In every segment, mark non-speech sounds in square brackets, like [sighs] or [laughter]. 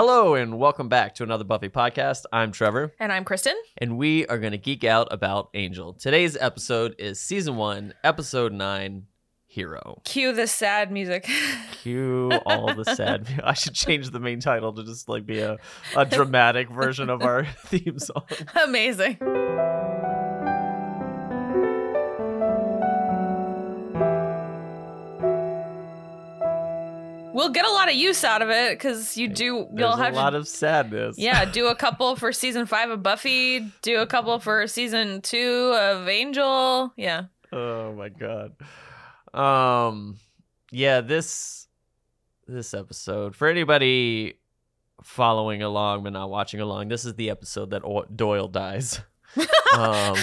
Hello and welcome back to another Buffy podcast. I'm Trevor, And I'm Kristin. and we are going to geek out about Angel. Today's episode is season one, episode nine, Hero. Cue the sad music. [laughs] Cue all the sad. I should change the main title to just like be a, a dramatic version of our [laughs] theme song. Amazing. We'll get a lot of use out of it because you do. There's You'll a lot to, of sadness. yeah, [laughs] do a couple for season five of Buffy. Do a couple for season two of Angel. Yeah, Oh my god. Um yeah, this this episode for anybody following along but not watching along, this is the episode that Doyle dies. [laughs] um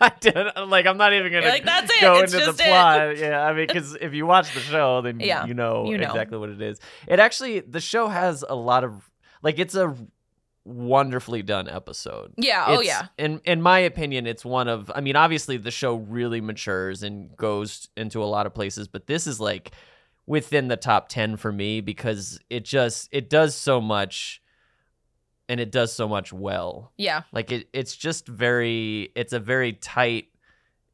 [laughs] I did like I'm not even going You're like, "That's it, go it's into the just it." plot. [laughs] Yeah, I mean cuz if you watch the show then Yeah, you know you know. exactly what it is. It actually the show has a lot of like it's a wonderfully done episode yeah. Oh yeah. In in my opinion, it's one of. I mean, obviously the show really matures and goes into a lot of places, but this is like within the top ten for me because it just it does so much, and it does so much well. Yeah. Like it, it's just very. It's a very tight,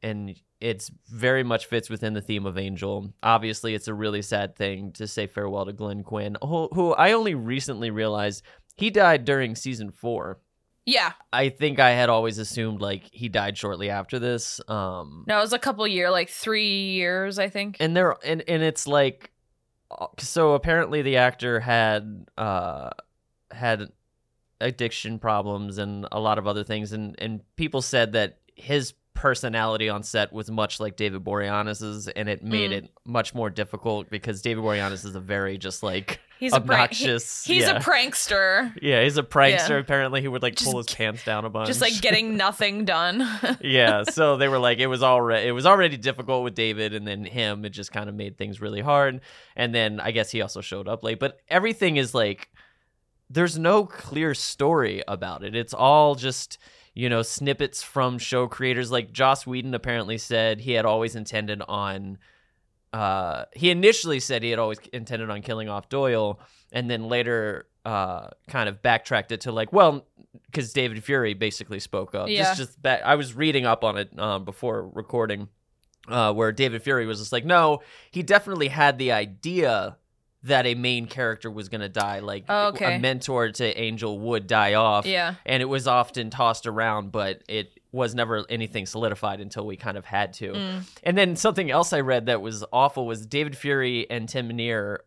and it's very much fits within the theme of Angel. Obviously, it's a really sad thing to say farewell to Glenn Quinn, who, who I only recently realized he died during season four. Yeah. I think I had always assumed like he died shortly after this. Um No, it was a couple year, like three years, I think. and there and and it's like uh, so apparently the actor had uh had addiction problems and a lot of other things and and people said that his personality on set was much like David Boreanaz's and it made Mm. it much more difficult because David Boreanaz is a very just like He's a prank. obnoxious he- he's yeah. a prankster. [laughs] yeah he's a prankster Yeah. apparently he would like Just pull his pants down a bunch Just like getting [laughs] nothing done. [laughs] yeah so they were like it was already it was already difficult with david and then him it just kind of made things really hard and then i guess he also showed up late but everything is like there's no clear story about it. It's all just you know snippets from show creators. Like joss whedon apparently said he had always intended on uh he initially said he had always intended on killing off doyle and then later uh kind of backtracked it to like well because david fury basically spoke up. Yeah. just just back i was reading up on it um before recording uh where david fury was just like no he definitely had the idea that a main character was going to die like Oh, okay. a mentor to angel would die off yeah. and it was often tossed around, but it was never anything solidified until we kind of had to. Mm. And then something else I read that was awful was David Fury and Tim Minear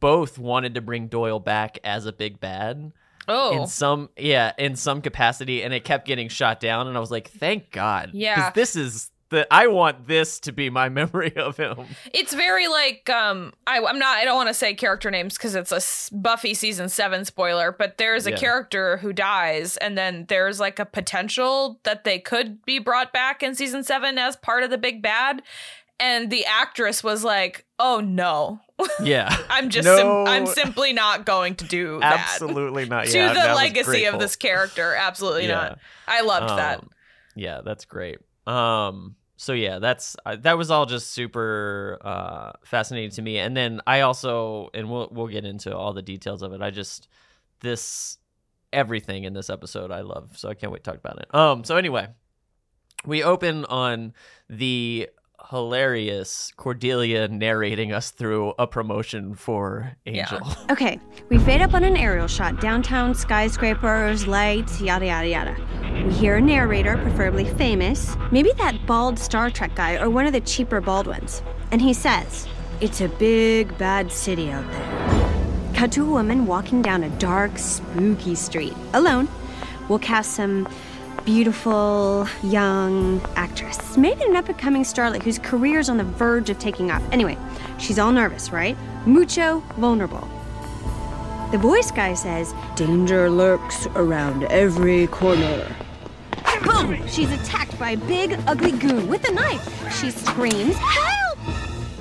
both wanted to bring Doyle back as a big bad Oh. in some yeah in some capacity, and it kept getting shot down. And I was like, thank God." Yeah. Because this is the I want this to be my [laughs] memory of him. It's very like um I I'm not I don't want to say character names because it's a Buffy season 7 spoiler, but there's a Yeah. character who dies and then there's like a potential that they could be brought back in season 7 as part of the big bad and the actress was like, "Oh no. [laughs] Yeah, I'm just No. sim- I'm simply not going to do that." absolutely not. [laughs] To yeah, the legacy of this character, absolutely Yeah. not. I loved that. Um, Yeah, that's great. Um, so yeah, that's that was all just super uh, fascinating to me. And then I also, and we'll we'll get into all the details of it. I just this everything in this episode I love, so I can't wait to talk about it. Um, so anyway, we open on the hilarious Cordelia narrating us through a promotion for Yeah. Angel. [laughs] Okay, we fade up on an aerial shot, downtown skyscrapers, lights, yada yada yada. We hear a narrator, preferably famous, maybe that bald Star Trek guy or one of the cheaper bald ones. And he says, It's a big, bad city out there. Cut to a woman walking down a dark, spooky street, alone. We'll cast some beautiful, young actress, maybe an up and coming starlet whose career is on the verge of taking off. Anyway, she's all nervous, right? Mucho vulnerable. The voice guy says, Danger lurks around every corner. Boom! She's attacked by a big, ugly goon with a knife. She screams, Help!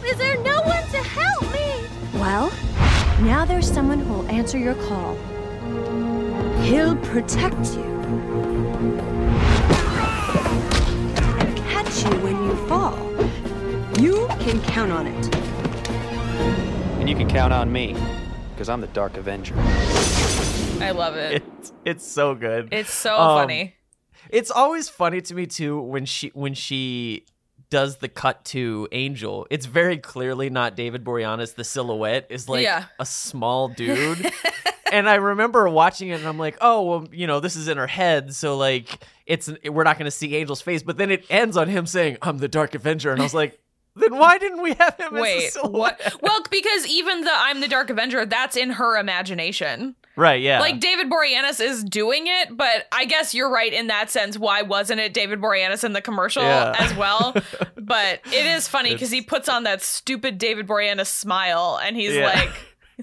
Is there no one to help me? Well, now there's someone who will answer your call. He'll protect you. Catch you when you fall. You can count on it. And you can count on me, because I'm the Dark Avenger. I love it. It's it's so good. It's so Um, funny. It's always funny to me too when she when she does the cut to Angel. It's very clearly not David Boreanaz. The silhouette is like Yeah. a small [laughs] dude. and I remember watching it and I'm like, "Oh, well, you know, this is in her head, so like it's we're not going to see Angel's face." But then it ends on him saying, "I'm the Dark Avenger." And I was like, "Then why didn't we have him Wait, silhouette?" what? Well, because even the I'm the Dark Avenger, that's in her imagination. Right, yeah. Like David Boreanaz is doing it, but I guess you're right in that sense. Why wasn't it David Boreanaz in the commercial Yeah. as well? [laughs] but it is funny because he puts on that stupid David Boreanaz smile and he's Yeah. like,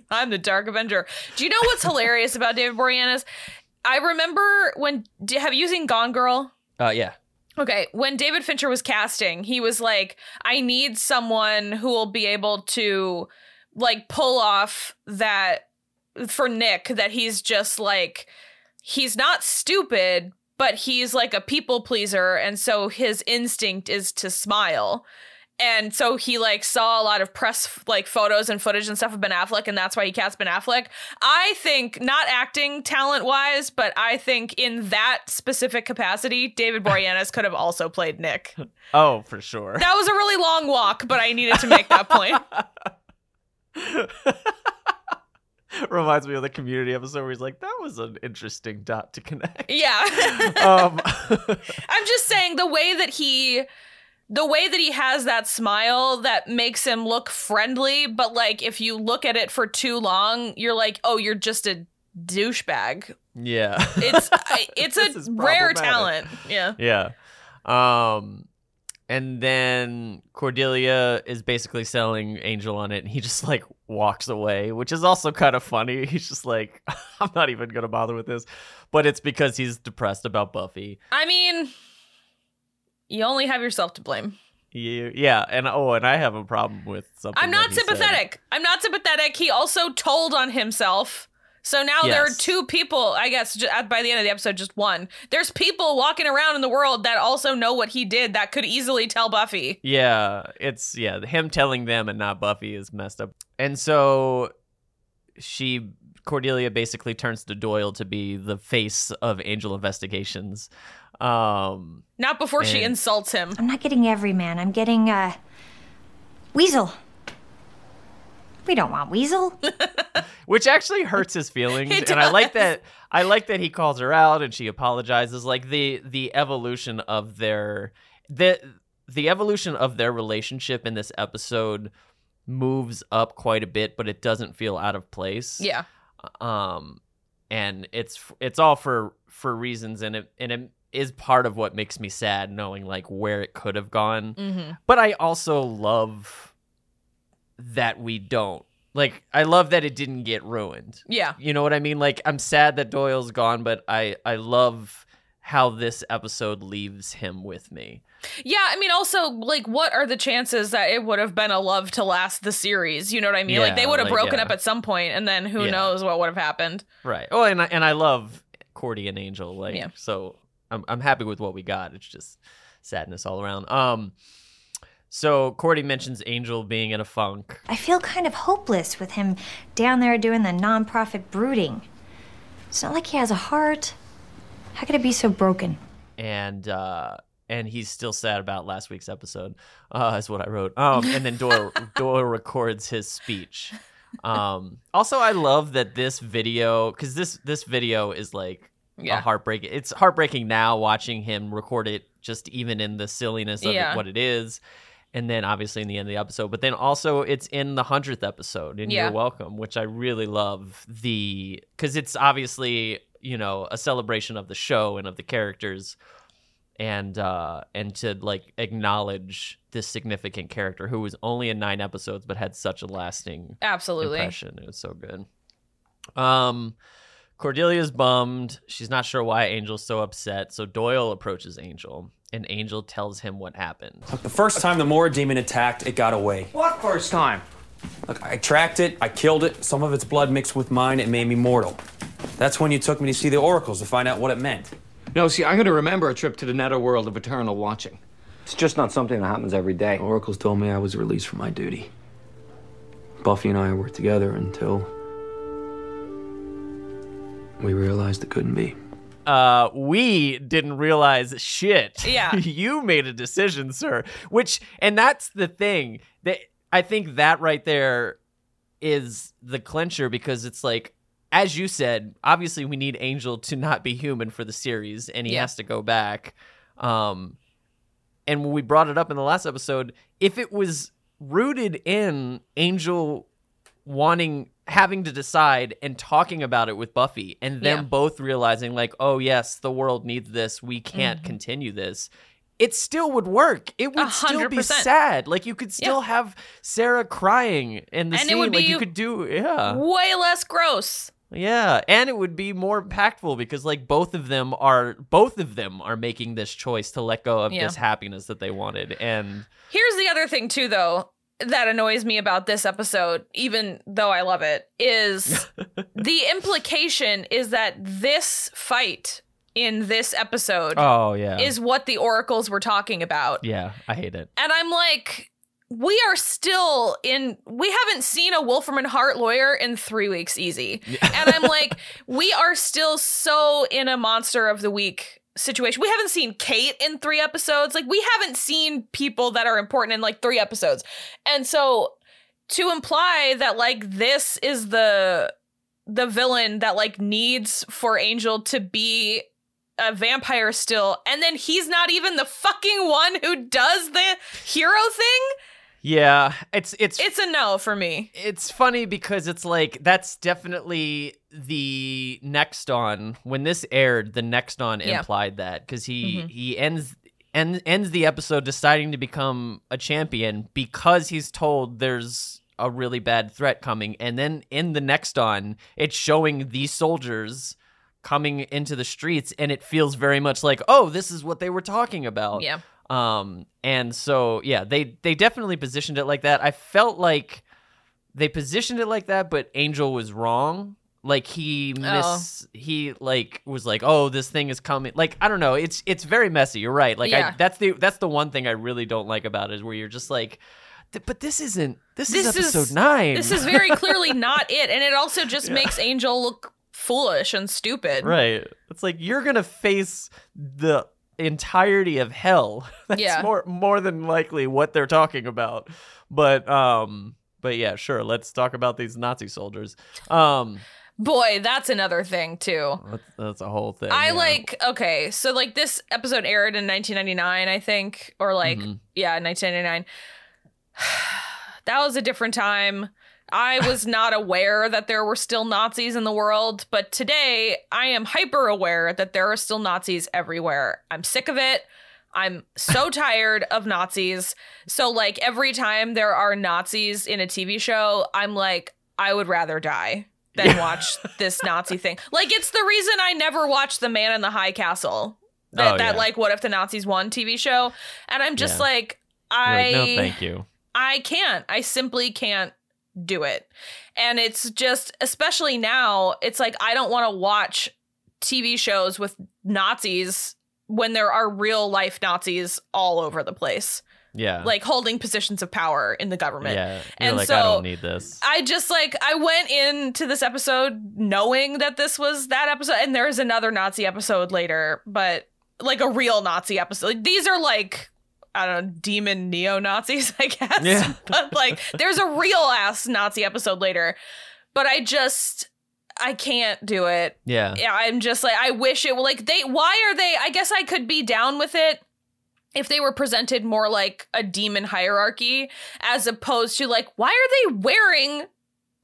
I'm the Dark Avenger. Do you know what's hilarious about David Boreanaz? I remember when, have you seen Gone Girl? uh yeah. Okay, when David Fincher was casting, he was like, I need someone who will be able to like pull off that for Nick that he's just like he's not stupid, but he's like a people pleaser and so his instinct is to smile. And so he like saw a lot of press like photos and footage and stuff of Ben Affleck, and that's why he cast Ben Affleck. I think not acting talent wise, but I think in that specific capacity, David Boreanaz could have also played Nick. [laughs] Oh, for sure. That was a really long walk, but I needed to make that point. [laughs] Reminds me of the community episode where he's like, "That was an interesting dot to connect." Yeah. [laughs] um, I'm just saying the way that he the way that he has that smile that makes him look friendly, but like if you look at it for too long, you're like, "Oh, you're just a douchebag." yeah, It's [laughs] I- it's a rare talent. Yeah. yeah. Um, and then Cordelia is basically selling Angel on it, and he just like walks away, which is also kind of funny. [laughs] He's just like, [laughs] "I'm not even gonna bother with this," but it's because he's depressed about Buffy. I mean, you only have yourself to blame. You, yeah, and oh, and I have a problem with something. I'm not he said. sympathetic. I'm not sympathetic. He also told on himself. So now there are two people, I guess, by the end of the episode, just one. There's people walking around in the world that also know what he did that could easily tell Buffy. Yeah, it's yeah, him telling them and not Buffy is messed up. And so she Cordelia basically turns to Doyle to be the face of Angel Investigations. Um Not before she insults him. I'm not getting every man. I'm getting, uh, Weasel. We don't want Weasel. [laughs] which actually hurts his feelings [laughs] It and I like that I like that he calls her out and she apologizes like the the evolution of their the the evolution of their relationship in this episode moves up quite a bit but it doesn't feel out of place. Yeah. um and it's it's all for for reasons and it and it is part of what makes me sad knowing like where it could have gone Mm-hmm. but i also love that we don't like i love that it didn't get ruined Yeah. you know what i mean like i'm sad that doyle's gone but i i love how this episode leaves him with me Yeah. I mean, also, like, what are the chances that it would have been a love to last the series? You know what I mean? like, they would have like, broken yeah. up at some point, and then who Yeah. knows what would have happened. right oh and i and i love cordy and angel like Yeah. so i'm i'm happy with what we got it's just sadness all around um so cordy mentions angel being in a funk I feel kind of hopeless with him down there doing the nonprofit brooding. It's not like he has a heart. How could it be so broken? and uh and he's still sad about last week's episode uh is what i wrote um and then doyle [laughs] doyle records his speech um also i love that this video because this this video is like Yeah. a heartbreaking it's heartbreaking now watching him record it just even in the silliness of Yeah. it, what it is and then obviously in the end of the episode but then also it's in the 100th episode in Yeah. you're welcome which i really love the because it's obviously you know a celebration of the show and of the characters and uh and to like acknowledge this significant character who was only in nine episodes but had such a lasting Absolutely. impression. It was so good. Um, Cordelia's bummed. She's not sure why Angel's so upset. So Doyle approaches Angel, and Angel tells him what happened. The first time the Mohra demon attacked, it got away. What first time? Look, I tracked it, I killed it, some of its blood mixed with mine, it made me mortal. That's when you took me to see the oracles to find out what it meant. No, see, I'm gonna remember a trip to the netherworld of eternal watching. It's just not something that happens every day. Oracles told me I was released from my duty. Buffy and I worked together until. We realized it couldn't be. uh, we didn't realize shit. [laughs] Yeah. you made a decision, sir. Which, and that's the thing that I think that right there is the clincher because it's like, as you said, obviously we need Angel to not be human for the series, and he Yeah. has to go back. Um, and when we brought it up in the last episode, if it was rooted in Angel wanting having to decide and talking about it with Buffy and them Yeah. both realizing like, "Oh yes, the world needs this. We can't Mm-hmm. continue this." It still would work. It would A still be sad. Like you could still have Sarah crying in the And it scene. would like you could do, yeah, Way less gross. yeah, and it would be more impactful because like both of them are both of them are making this choice to let go of Yeah. this happiness that they wanted, and Here's the other thing too though that annoys me about this episode even though I love it is [laughs] the implication is that this fight in this episode oh yeah, is what the oracles were talking about. yeah, I hate it. And I'm like we are still in we haven't seen a Wolfram and Hart lawyer in 3 weeks easy. and I'm [laughs] like we are still so in a monster of the week situation. We haven't seen Kate in 3 episodes. Like we haven't seen people that are important in like 3 episodes. And so to imply that like this is the the villain that like needs for Angel to be a vampire still and then he's not even the fucking one who does the hero thing Yeah, it's it's it's a no for me. It's funny because it's like that's definitely the next on. When this aired the next on Yeah. implied that because he Mhm. he ends end, ends the episode deciding to become a champion because he's told there's a really bad threat coming. And then in the next on it's showing these soldiers coming into the streets and it feels very much like oh this is what they were talking about. Yeah um, and so yeah, they they definitely positioned it like that. I felt like they positioned it like that, but Angel was wrong. Like he miss he like was like, oh, this thing is coming. Like I don't know. It's it's very messy. You're right. Like I, Yeah. that's the that's the one thing I really don't like about it is where you're just like, but this isn't. This, This is is- episode nine. this is very clearly [laughs] not it and it also just makes angel look foolish and stupid Right. It's like you're gonna face the entirety of hell. [laughs] That's Yeah. more more than likely what they're talking about. But um but yeah, sure, let's talk about these Nazi soldiers. Um boy that's another thing too that's, that's a whole thing. I yeah. like okay, so like this episode aired in 1999, I think, or like Mhm. yeah, 1999. [sighs] that was a different time. I was not aware that there were still Nazis in the world, but today I am hyper aware that there are still Nazis everywhere. I'm sick of it. I'm so [laughs] tired of Nazis. So like every time there are Nazis in a TV show, I'm like I would rather die than watch this Nazi thing. Like it's the reason I never watched The Man in the High Castle. That, Oh, that yeah. like what if the Nazis won TV show. And I'm just Yeah. like I like, no, thank you. I can't. I simply can't do it. And it's just, especially now, it's like I don't want to watch TV shows with Nazis when there are real life Nazis all over the place, Yeah. like holding positions of power in the government. yeah. And like, so I don't need this. I just like I went into this episode knowing that this was that episode, and there's another Nazi episode later, but like a real Nazi episode. Like, these are like I don't know, demon neo Nazis, [laughs] I guess. Yeah. [laughs] but like there's a real ass Nazi episode later. But I just I can't do it. yeah. Yeah, I'm just like I wish it like they why are they I guess I could be down with it if they were presented more like a demon hierarchy as opposed to like why are they wearing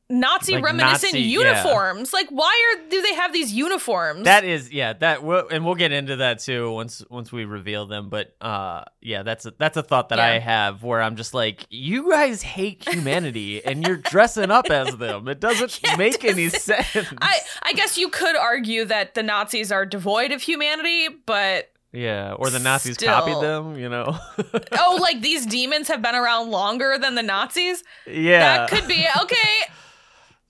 Nazi Like reminiscent Nazi- yeah. uniforms? Like why are do they have these uniforms? That is, yeah, that will, and we'll get into that too once once we reveal them. But uh, yeah, that's a, that's a thought that I have where I'm just like, you guys hate humanity, and you're dressing up as them. It doesn't [laughs] Yeah, make it any sense. I I guess you could argue that the Nazis are devoid of humanity, but yeah, or the Nazis copied them. You know? oh, like [laughs] these demons have been around longer than the Nazis? yeah, That could be okay. [laughs]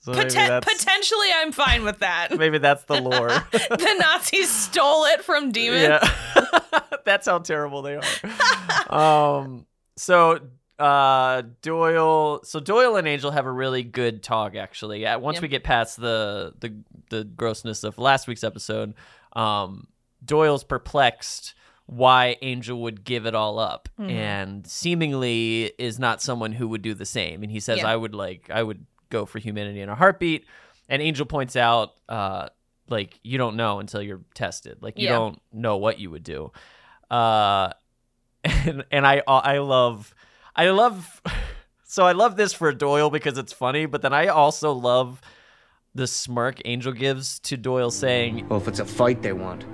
So Poten- potentially, I'm fine with that. [laughs] maybe that's the lore. [laughs] the Nazis stole it from demons. Yeah. [laughs] That's how terrible they are. um so uh Doyle so Doyle and Angel have a really good talk actually. Once Yeah. we get past the the the grossness of last week's episode, um Doyle's perplexed why Angel would give it all up Mhm. and seemingly is not someone who would do the same. And he says Yeah. I would like I would go for humanity in a heartbeat. And Angel points out uh like you don't know until you're tested. Like you Yeah. don't know what you would do. Uh [laughs] and and I I love I love [laughs] so I love this for Doyle because it's funny, but then I also love the smirk Angel gives to Doyle saying Well, if it's a fight they want,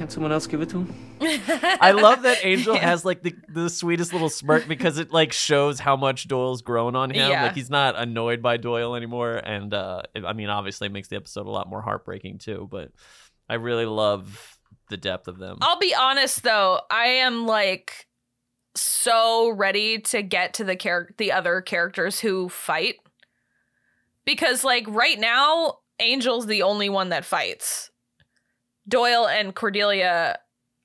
can't someone else give it to him? [laughs] I love that Angel has like the, the sweetest little smirk because it like shows how much Doyle's grown on him. Yeah. Like he's not annoyed by Doyle anymore. And uh I mean obviously it makes the episode a lot more heartbreaking too, but I really love the depth of them. I'll be honest though, I am like so ready to get to the char- the other characters who fight. Because like right now, Angel's the only one that fights. Doyle and Cordelia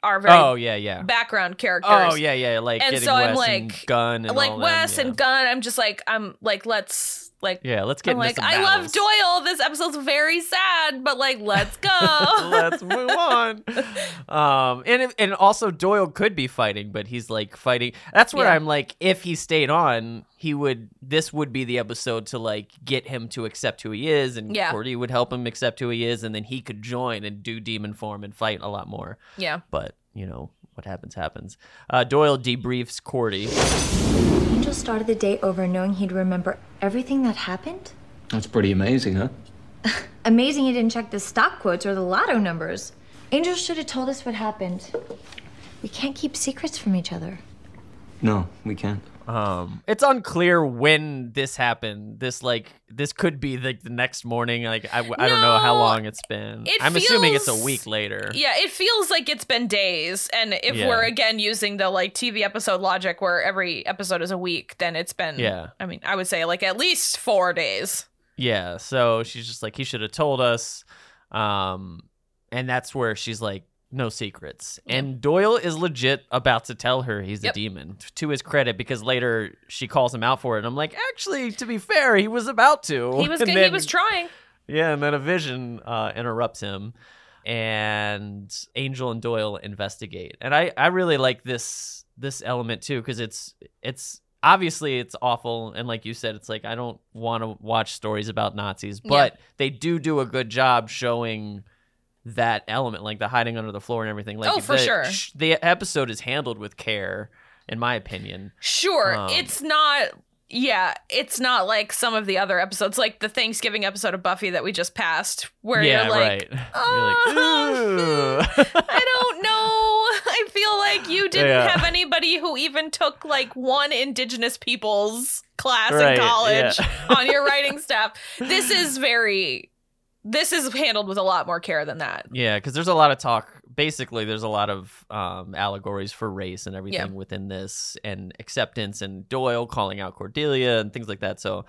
are very oh yeah, yeah. background oh, characters. Oh yeah, yeah, like And getting so I'm Wes and like- Gunn and like all Wes them, yeah. and Gunn, I'm just like I'm like let's like Yeah, let's get I'm like I love. Doyle. This episode's very sad, but like let's go. [laughs] Let's move on. [laughs] Um, and and also Doyle could be fighting, but he's like fighting. That's where Yeah. I'm like, if he stayed on, he would. This would be the episode to like get him to accept who he is, and Yeah. Cordy would help him accept who he is, and then he could join and do demon form and fight a lot more. yeah. But you know what happens happens. Uh, Doyle debriefs Cordy. Angel started the day over knowing he'd remember everything that happened. That's pretty amazing, huh? [laughs] Amazing he didn't check the stock quotes or the lotto numbers. Angel should have told us what happened. We can't keep secrets from each other. No, we can't. Um, it's unclear when this happened. This like this could be like the next morning. Like I, I don't know how long it's been. it I'm assuming it's a week later. Yeah, it feels like it's been days. And if Yeah. we're again using the like TV episode logic where every episode is a week, then it's been Yeah. I mean, I would say like at least 4 days. Yeah, so she's just like he should have told us. Um and that's where she's like no secrets. And Doyle is legit about to tell her he's Yep. a demon to his credit because later she calls him out for it. And I'm like, actually, to be fair, he was about to. He was [laughs] he then- was trying. Yeah, and then a vision uh, interrupts him, and Angel and Doyle investigate. And I, I really like this this element too because it's it's obviously it's awful, and like you said, it's like I don't want to watch stories about Nazis, but they do do a good job showing that element, like the hiding under the floor and everything. Like Oh, for the, sure. sh- the episode is handled with care, in my opinion. Sure, Um, it's not. Yeah, it's not like some of the other episodes, like the Thanksgiving episode of Buffy that we just passed, where yeah, you're like, right. You're "Oh, like, [laughs] I don't know. I feel like you didn't Yeah. have anybody who even took like one Indigenous peoples class Right, in college yeah. [laughs] on your writing staff. This is very. This is handled with a lot more care than that. Yeah, because there's a lot of talk. Basically, there's a lot of um, allegories for race and everything Yeah. within this, and acceptance, and Doyle calling out Cordelia and things like that. So,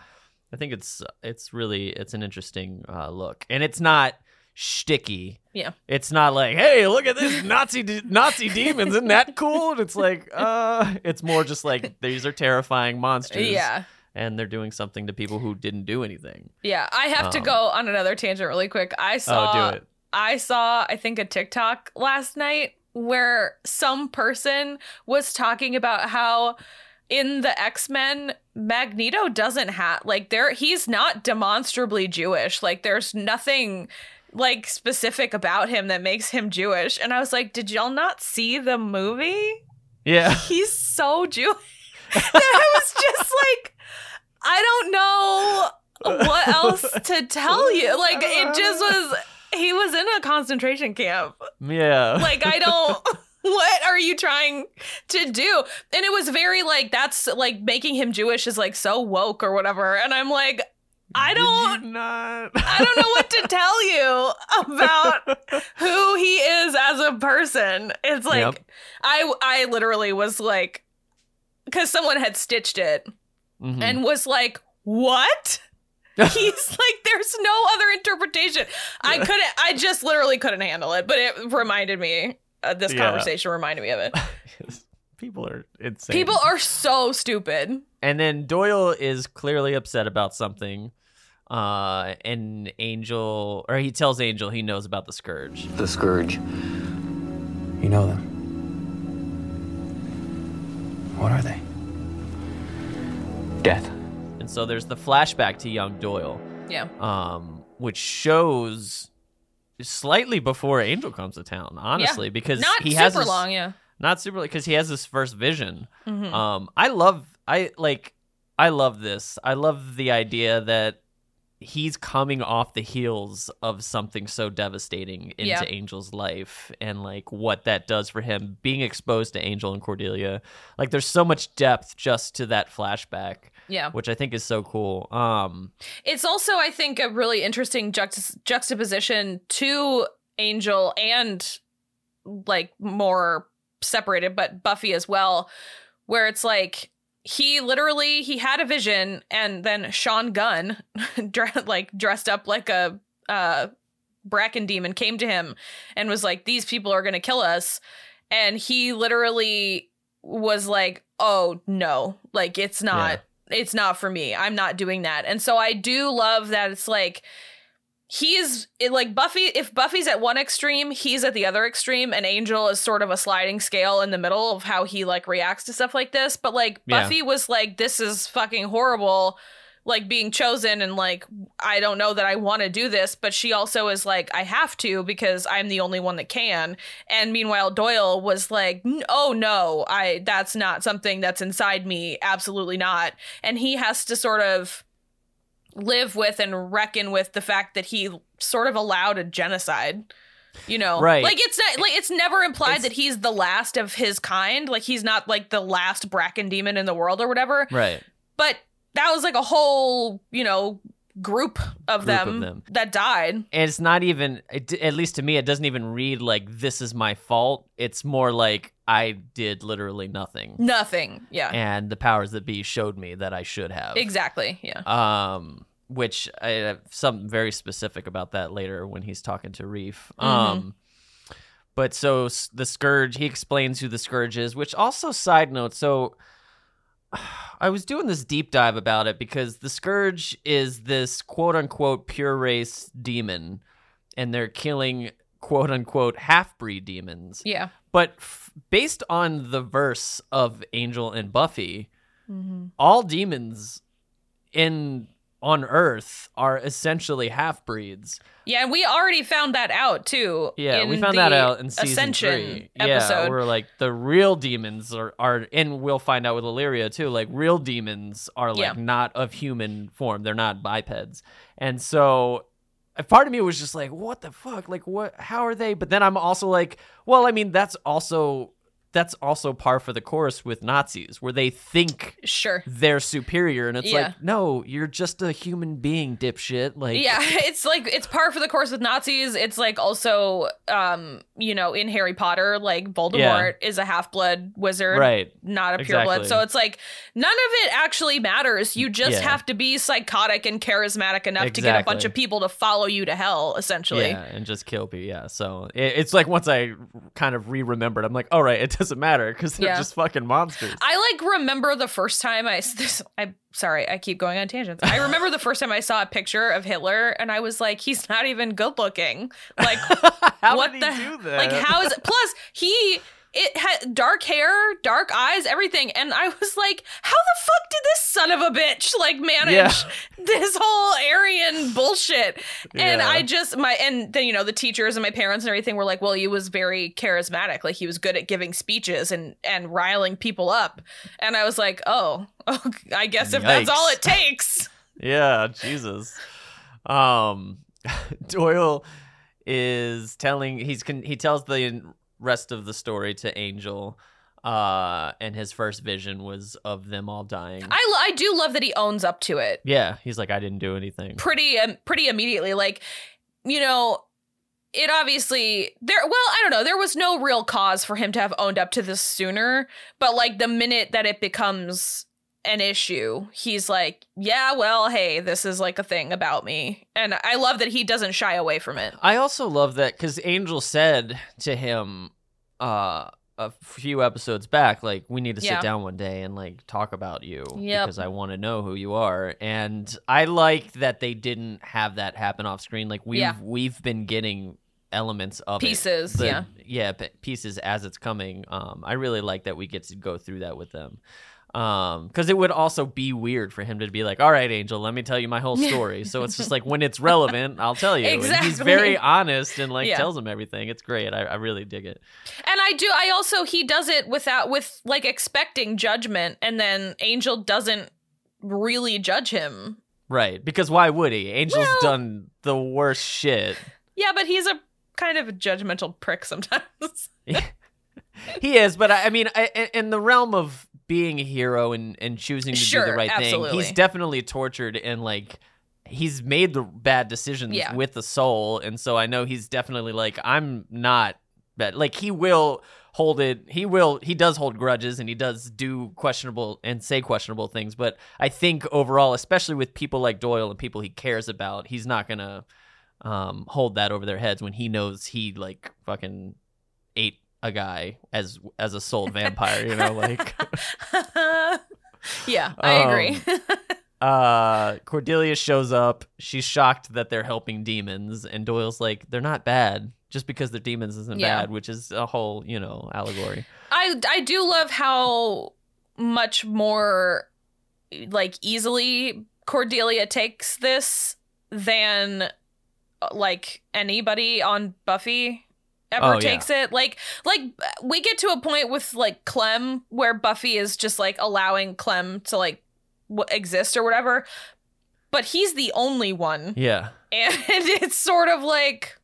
I think it's it's really it's an interesting uh, look, and it's not shticky. Yeah. It's not like, hey, look at this Nazi de- Nazi demons, isn't that cool? And it's like, uh, it's more just like these are terrifying monsters. Yeah. And they're doing something to people who didn't do anything. Yeah, I have to Um, go on another tangent really quick. I saw oh, do it. I saw I think a TikTok last night where some person was talking about how in the X-Men Magneto doesn't have like there he's not demonstrably Jewish. Like there's nothing like specific about him that makes him Jewish. And I was like, "Did y'all not see the movie?" Yeah. He's so Jewish. That [laughs] I was just like, I don't know what else to tell you. Like, it just was, he was in a concentration camp. Yeah. Like, I don't. [laughs] What are you trying to do? And it was very like that's like making him Jewish is like so woke or whatever. And I'm like, I don't not. I don't know what to [laughs] tell you about who he is as a person. It's like Yep. I I literally was like cuz someone had stitched it Mhm. and was like, "What?" [laughs] He's like there's no other interpretation. I couldn't I just literally couldn't handle it, but it reminded me uh, this Yeah. conversation reminded me of it. [laughs] people are insane. People are so stupid. And then Doyle is clearly upset about something. Uh, and Angel, or he tells Angel he knows about the Scourge. The Scourge. You know them. What are they? Death. And so there's the flashback to young Doyle, Yeah. um, which shows slightly before Angel comes to town, honestly, yeah. because not he super has this, long. Yeah. not super because he has his first vision. Mhm. Um, I love, I like, I love this. I love the idea that he's coming off the heels of something so devastating into Yeah. Angel's life and like what that does for him being exposed to Angel and Cordelia. Like there's so much depth just to that flashback, Yeah. which I think is so cool. Um It's also, I think, a really interesting juxt- juxtaposition to Angel and like more separated, but Buffy as well, where it's like he literally he had a vision, and then Sean Gunn, [laughs] like dressed up like a uh, Brachen demon, came to him and was like, "These people are gonna kill us," and he literally was like, "Oh no, like it's not." it's not for me. I'm not doing that. And so I do love that it's like he's it, like Buffy if Buffy's at one extreme, he's at the other extreme and Angel is sort of a sliding scale in the middle of how he like reacts to stuff like this. But like Yeah. Buffy was like this is fucking horrible like being chosen and like I don't know that I want to do this, but she also is like I have to because I'm the only one that can. And meanwhile Doyle was like, "N- "Oh no, I that's not something that's inside me, absolutely not." And he has to sort of live with and reckon with the fact that he sort of allowed a genocide. You know, Right. Like it's not like it's never implied It's- that he's the last of his kind. Like he's not like the last Brachen demon in the world or whatever right. but that was like a whole you know group of, Group of them, them. that died And it's not even it, at least to me it doesn't even read like this is my fault. It's more like I did literally nothing. nothing yeah And the powers that be showed me that I should have. exactly yeah um which I have something very specific about that later when he's talking to Rieff. Mm-hmm. Um but so the scourge he explains who the scourge is, which also side note, so [sighs] I was doing this deep dive about it because the scourge is this quote unquote pure race demon and they're killing quote unquote half breed demons. yeah But f- based on the verse of Angel and Buffy, Mm-hmm. all demons in on Earth are essentially half breeds. yeah and we already found that out too Yeah, we found that out in season ascension three. episode Yeah, where like the real demons are are, and we'll find out with Illyria too. Like real demons are like Yeah. not of human form; they're not bipeds, and so. a Part of me was just like, "What the fuck? Like, what? How are they?" But then I'm also like, "Well, I mean, that's also that's also par for the course with Nazis, where they think sure they're superior, and it's Yeah. like, no, you're just a human being, dipshit. Like, yeah [laughs] it's like it's par for the course with nazis it's like also um you know in harry potter like voldemort is a half-blood wizard right, not a pureblood. Exactly. So it's like none of it actually matters. You just Yeah. have to be psychotic and charismatic enough to get a bunch of people to follow you to hell, essentially. Yeah, and just kill people. Yeah. So it, it's like once I kind of re remembered, I'm like, all right, it doesn't matter because they're Yeah. just fucking monsters. I like remember the first time I this, I sorry, I keep going on tangents. I remember the first time I saw a picture of Hitler and I was like, he's not even good looking. Like [laughs] how what did the he do that? like how is it plus he it had dark hair, dark eyes, everything. And I was like, how the fuck did this son of a bitch like manage Yeah. [laughs] this whole Aryan bullshit? And Yeah. I just my and then you know the teachers and my parents and everything were like, well, he was very charismatic, like he was good at giving speeches and and riling people up. And I was like, oh, [laughs] oh I guess if that's all it [laughs] takes. Yeah, Jesus. Um, Doyle is telling he's he tells the rest of the story to Angel. Uh, and his first vision was of them all dying. I I do love that he owns up to it. yeah, he's like, I didn't do anything. pretty um, pretty immediately like you know it obviously there well i don't know there was no real cause for him to have owned up to this sooner but like the minute that it becomes an issue he's like yeah well hey this is like a thing about me and i love that he doesn't shy away from it I also love that because Angel said to him, uh, a few episodes back, like we need to sit Yeah. down one day and like talk about you Yep. because I want to know who you are. And I like that they didn't have that happen off screen. Like we've Yeah. we've been getting elements of it. Pieces, The- yeah. yeah, p- pieces as it's coming. Um, I really like that we get to go through that with them. Um, because it would also be weird for him to be like, "All right, Angel, let me tell you my whole [laughs] story." so it's just like when it's relevant, I'll tell you. And he's very honest and like Yeah. tells him everything. It's great. I, I really dig it. And I do I also he does it without with like expecting judgment and then Angel doesn't really judge him. Right. Because why would he? Angel's Well- done the worst shit. Yeah, but he's a kind of a judgmental prick sometimes. [laughs] He is, but I, I mean, I, in the realm of being a hero and, and choosing to do the right thing, he's definitely tortured and like he's made the bad decisions Yeah. with the soul. And so I know he's definitely like, I'm not bad. Like he will hold it. He will, he does hold grudges and he does do questionable and say questionable things. But I think overall, especially with people like Doyle and people he cares about, he's not going to um, hold that over their heads when he knows he like fucking ate a guy as as a soul [laughs] vampire, you know, like [laughs] yeah, I agree. [laughs] uh Cordelia shows up, she's shocked that they're helping demons and Doyle's like they're not bad. Just because they're demons isn't Yeah. bad, which is a whole, you know, allegory. I I do love how much more like easily Cordelia takes this than like anybody on Buffy ever Oh, yeah. takes it. Like like we get to a point with like Clem where Buffy is just like allowing Clem to like w- exist or whatever. But he's the only one. Yeah. And [laughs] it's sort of like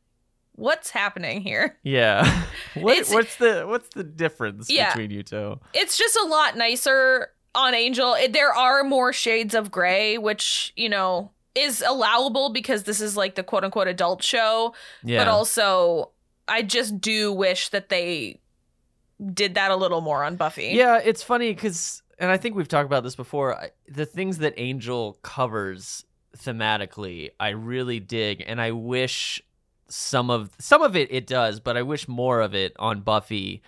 what's happening here? Yeah. [laughs] what, what's the what's the difference Yeah. between you two? it's just a lot nicer on Angel. It- There are more shades of gray, which, you know, is allowable because this is like the quote unquote adult show. Yeah. But also, I just do wish that they did that a little more on Buffy. Yeah, it's funny because, and I think we've talked about this before. I, the things that Angel covers thematically, I really dig, and I wish some of some of it it does, but I wish more of it on Buffy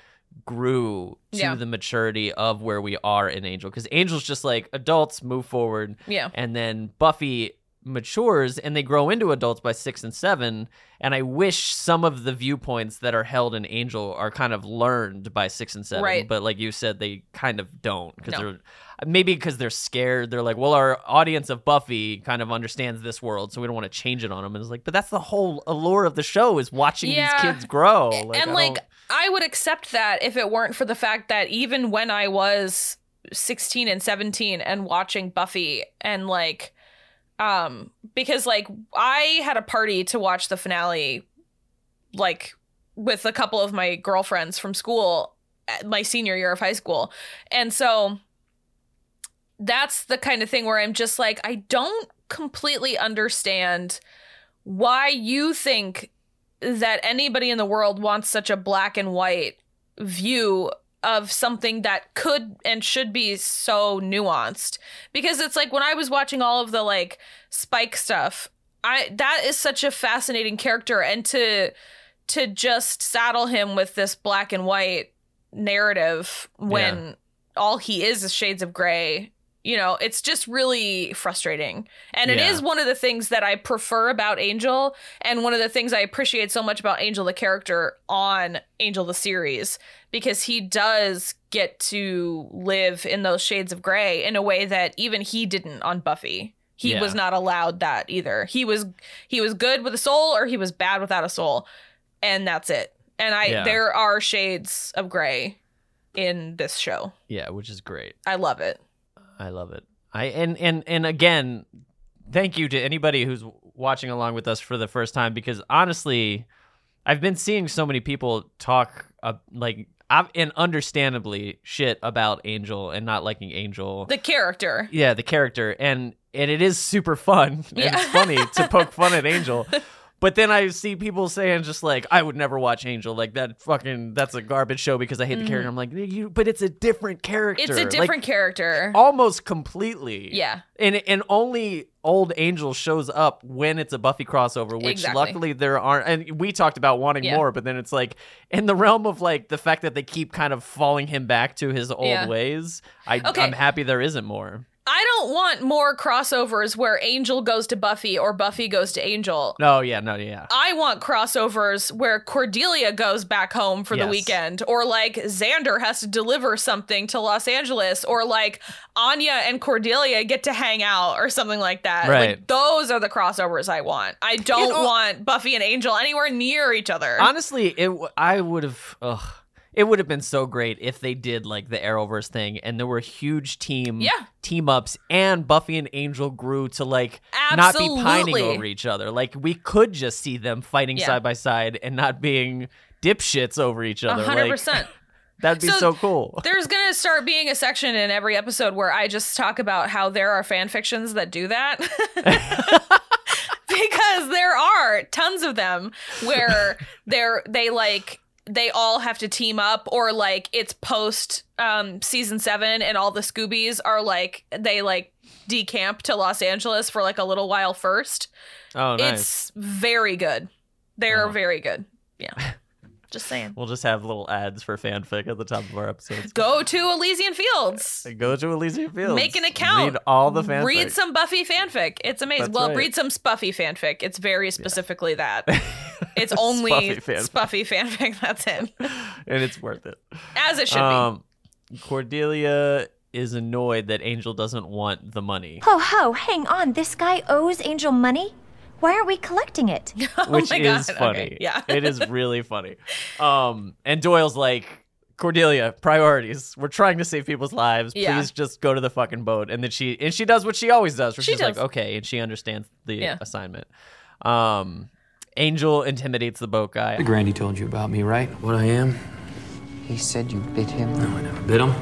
grew to Yeah. the maturity of where we are in Angel because Angel's just like adults move forward, Yeah. and then Buffy matures and they grow into adults by six and seven. And I wish some of the viewpoints that are held in Angel are kind of learned by six and seven. Right. But like you said, they kind of don't because No. they're maybe because they're scared. They're like, well, our audience of Buffy kind of understands this world, so we don't want to change it on them. And it's like, but that's the whole allure of the show is watching Yeah. these kids grow. and I like, don't- I would accept that if it weren't for the fact that even when I was 16 and 17 and watching Buffy and like, um, because like I had a party to watch the finale, like with a couple of my girlfriends from school my senior year of high school. And so that's the kind of thing where I'm just like, I don't completely understand why you think that anybody in the world wants such a black and white view of something that could and should be so nuanced. Because it's like when i was watching all of the like spike stuff i that is such a fascinating character. And to to just saddle him with this black and white narrative when all he is is shades of gray you know it's just really frustrating. And it Yeah. is one of the things that i prefer about angel and one of the things i appreciate so much about angel the character on angel the series because he does get to live in those shades of gray in a way that even he didn't on buffy he Yeah. was not allowed that either he was he was good with a soul or he was bad without a soul and that's it and i Yeah. there are shades of gray in this show yeah, which is great. i love it I love it. I and and and again, thank you to anybody who's watching along with us for the first time because honestly, I've been seeing so many people talk uh, like I'm, and understandably shit about Angel and not liking Angel. the character yeah, the character and and it is super fun and Yeah. it's funny to poke fun at [laughs] Angel. But then I see people saying just like I would never watch Angel like that fucking that's a garbage show because I hate the mm-hmm. character. I'm like, you, but it's a different character. It's a Like, different character. almost completely. Yeah. And and only old Angel shows up when it's a Buffy crossover, which Exactly. luckily there aren't. And we talked about wanting Yeah. more, but then it's like in the realm of like the fact that they keep kind of falling him back to his old Yeah. ways. I, Okay. I'm happy there isn't more. I don't want more crossovers where Angel goes to Buffy or Buffy goes to Angel. No, yeah, no, yeah. I want crossovers where Cordelia goes back home for the weekend, or like Xander has to deliver something to Los Angeles, or like Anya and Cordelia get to hang out, or something like that. Right. Like those are the crossovers I want. I don't know- want Buffy and Angel anywhere near each other. Honestly, it w- I would have. Ugh, it would have been so great if they did like the Arrowverse thing, and there were huge team Yeah. team ups, and Buffy and Angel grew to like not be pining over each other. Like we could just see them fighting Yeah. side by side and not being dipshits over each other. hundred Like. [laughs] That'd be So so, cool. [laughs] There's gonna start being a section in every episode where I just talk about how there are fan fictions that do that. [laughs] because there are tons of them where they're they like they all have to team up or like it's post um season seven and all the Scoobies are like they like decamp to Los Angeles for like a little while first. Oh, nice. It's very good. They're Oh. very good. Yeah. [laughs] Just saying. We'll just have little ads for fanfic at the top of our episodes. Go to Elysian Fields. Go to Elysian Fields. Make an account. Read all the fanfic. Read some Buffy fanfic. It's amazing. That's well, right. read some Spuffy fanfic. It's very specifically that. [laughs] It's only Spuffy fanfic. Spuffy fanfic. [laughs] That's it. and it's worth it. As it should be. Um, Cordelia is annoyed that Angel doesn't want the money, Ho ho, hang on. This guy owes Angel money? Why aren't we collecting it? be. [laughs] which oh my is God. funny. Okay, Yeah. it is really funny. Um, and Doyle's like, Cordelia, priorities. We're trying to save people's lives. Please Yeah. just go to the fucking boat. And then she and she does what she always does. Where She she's like, okay, and she understands the Yeah. assignment. Um, Angel intimidates the boat guy. Grandy told you about me, right? What I am? He said you bit him. No, I never bit him.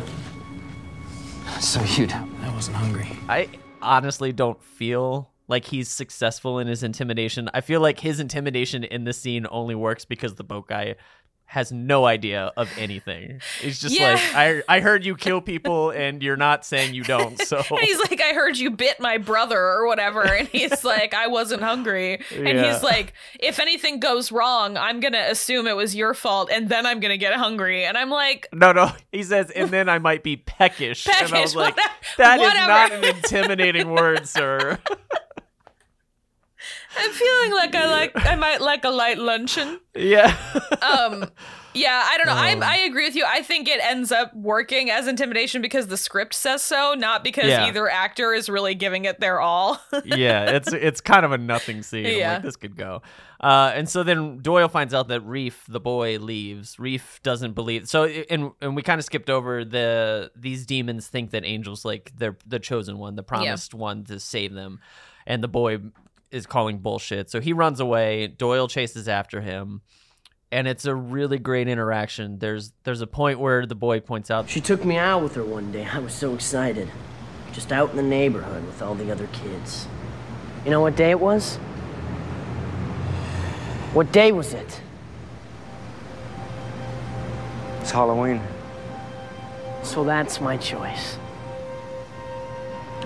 So you'd. I wasn't hungry. I honestly don't feel like he's successful in his intimidation. I feel like his intimidation in this scene only works because the boat guy has no idea of anything. He's just Yeah. like, I I heard you kill people and you're not saying you don't. So [laughs] And he's like, I heard you bit my brother or whatever. And he's [laughs] like, I wasn't hungry. And Yeah. he's like, if anything goes wrong, I'm going to assume it was your fault. And then I'm going to get hungry. And I'm like, no, no. He says, and then I might be peckish. And I was like, whatever- that is whatever." [laughs] not an intimidating word, sir. I'm feeling like I like, I might like a light luncheon. yeah. um yeah i don't know Um. I, I agree with you i think it ends up working as intimidation because the script says so not because Yeah. either actor is really giving it their all [laughs] yeah, it's it's kind of a nothing scene. Yeah. like, this could go. Uh, and so then Doyle finds out that Rieff, the boy, leaves. Rieff doesn't believe. So and and we kind of skipped over the these demons think that Angel's like they're the chosen one, the promised one to save them, and the boy is calling bullshit. So he runs away. Doyle chases after him. And it's a really great interaction. There's there's a point where the boy points out She took me out with her one day. I was so excited. Just out in the neighborhood with all the other kids. You know what day it was? What day was it? It's Halloween. So that's my choice.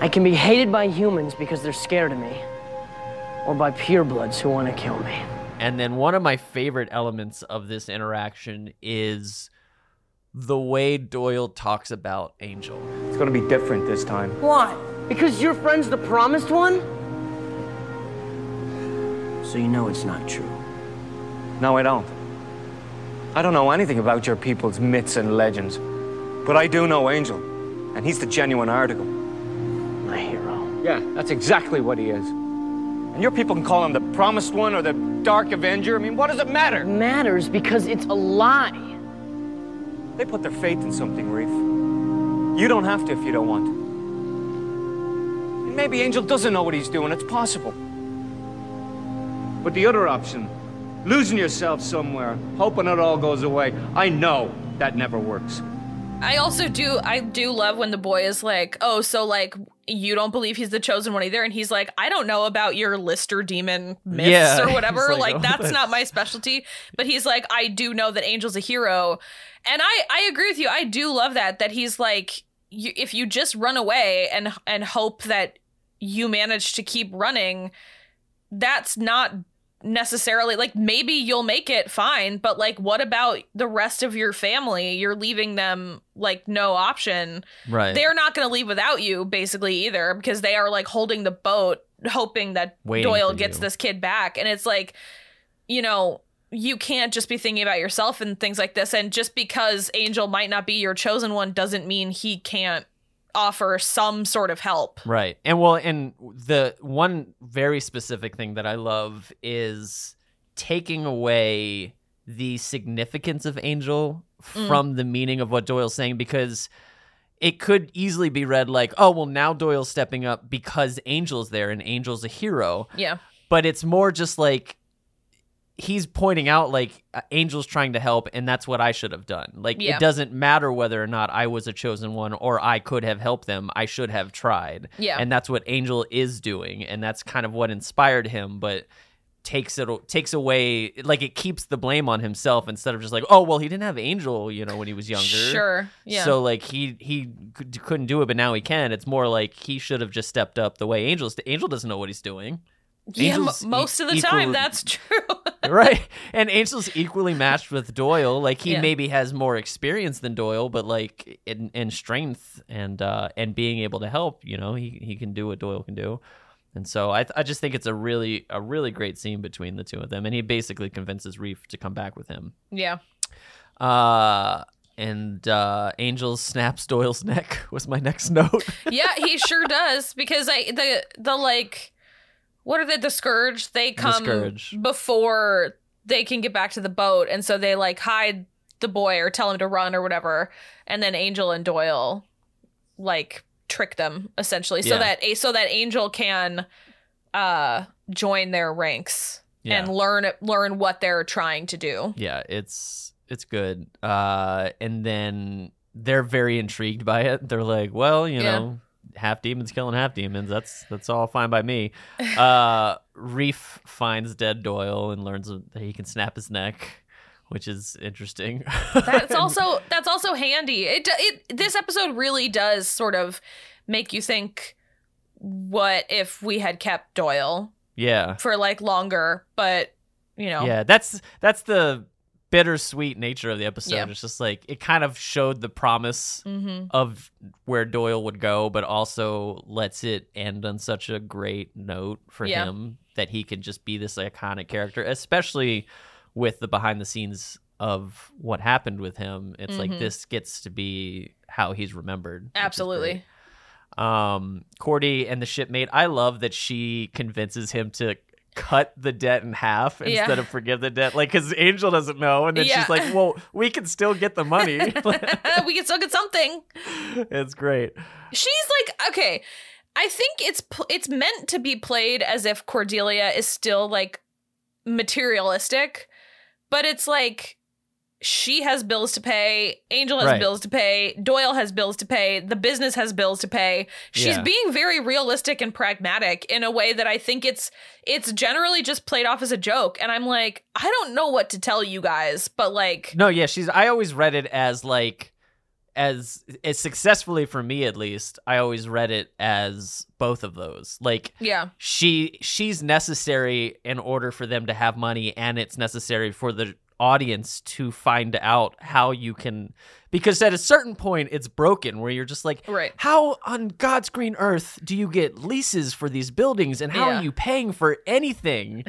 I can be hated by humans because they're scared of me, or by purebloods who want to kill me. And then one of my favorite elements of this interaction is the way Doyle talks about Angel. It's gonna be different this time. Why? Because your friend's the promised one? So you know it's not true. No, I don't. I don't know anything about your people's myths and legends. But I do know Angel, and he's the genuine article. My hero. Yeah, that's exactly what he is. And your people can call him the Promised One or the Dark Avenger. I mean, what does it matter? It matters because it's a lie. They put their faith in something, Rieff. You don't have to if you don't want to. And maybe Angel doesn't know what he's doing. It's possible. But the other option, losing yourself somewhere, hoping it all goes away, I know that never works. I also do I do love when the boy is like, "Oh, so like you don't believe he's the chosen one either?" And he's like, "I don't know about your Lister demon myths Yeah, or [laughs] whatever. like, like, "Oh, that's, that's- not my specialty." But he's like, "I do know that Angel's a hero." And I I agree with you. I do love that that he's like you, if you just run away and and hope that you manage to keep running, that's not necessarily like maybe you'll make it fine but like what about the rest of your family you're leaving them like no option Right. they're not going to leave without you basically either because they are like holding the boat hoping that Waiting doyle gets you. this kid back and it's like you know you can't just be thinking about yourself and things like this and just because angel might not be your chosen one doesn't mean he can't offer some sort of help Right. And well, and the one very specific thing that I love is taking away the significance of Angel Mm. from the meaning of what Doyle's saying because it could easily be read like, oh, well, now Doyle's stepping up because Angel's there and Angel's a hero. yeah But it's more just like he's pointing out like uh, Angel's trying to help and that's what I should have done. Like Yeah. it doesn't matter whether or not I was a chosen one or I could have helped them. I should have tried. Yeah. And that's what Angel is doing and that's kind of what inspired him but takes it takes away like it keeps the blame on himself instead of just like oh well he didn't have Angel, you know, when he was younger. Sure, yeah. So like he he could- couldn't do it but now he can. It's more like he should have just stepped up the way Angel's Angel doesn't know what he's doing. Yeah Angel's most e- of the time that's true. [laughs] Right and angel's equally matched with doyle like he Yeah. maybe has more experience than doyle but like in, in strength and uh and being able to help you know he, he can do what doyle can do. And so I, I just think it's a really a really great scene between the two of them and he basically convinces Rieff to come back with him. Yeah. Uh and uh angel snaps doyle's neck [laughs] was my next note. Yeah, he sure does because I the the like what are they the scourge they come Scourge. before they can get back to the boat and so they like hide the boy or tell him to run or whatever and then Angel and Doyle like trick them essentially so Yeah. that a so that Angel can uh join their ranks Yeah. and learn learn what they're trying to do. yeah it's it's good uh and then they're very intrigued by it they're like well you Yeah. know half demons killing half demons. That's that's all fine by me. [laughs] Uh Rieff finds dead doyle and learns that he can snap his neck which is interesting. That's [laughs] also that's also handy. It it this episode really does sort of make you think what if we had kept Doyle yeah. for like longer, but you know. yeah that's that's the bittersweet nature of the episode Yeah. it's just like it kind of showed the promise Mhm. of where doyle would go but also lets it end on such a great note for Yeah. him that he can just be this iconic character especially with the behind the scenes of what happened with him it's Mhm. like this gets to be how he's remembered Absolutely. um cordy and the shipmate i love that she convinces him to cut the debt in half Yeah. instead of forgive the debt like because angel doesn't know and then Yeah. she's like [laughs] well we can still get the money [laughs] we can still get something. it's great She's like okay. I think it's pl- it's meant to be played as if Cordelia is still like materialistic, but it's like she has bills to pay, Angel has Right. bills to pay, Doyle has bills to pay, the business has bills to pay. She's Yeah. being very realistic and pragmatic in a way that I think it's it's generally just played off as a joke and I'm like, I don't know what to tell you guys, but like No, yeah, she's. I always read it as like, as as successfully for me at least. I always read it as both of those. Like, yeah. she she's necessary in order for them to have money, and it's necessary for the audience to find out how you can. Because at a certain point, it's broken where you're just like, Right. How on God's green earth do you get leases for these buildings, and how Yeah. are you paying for anything?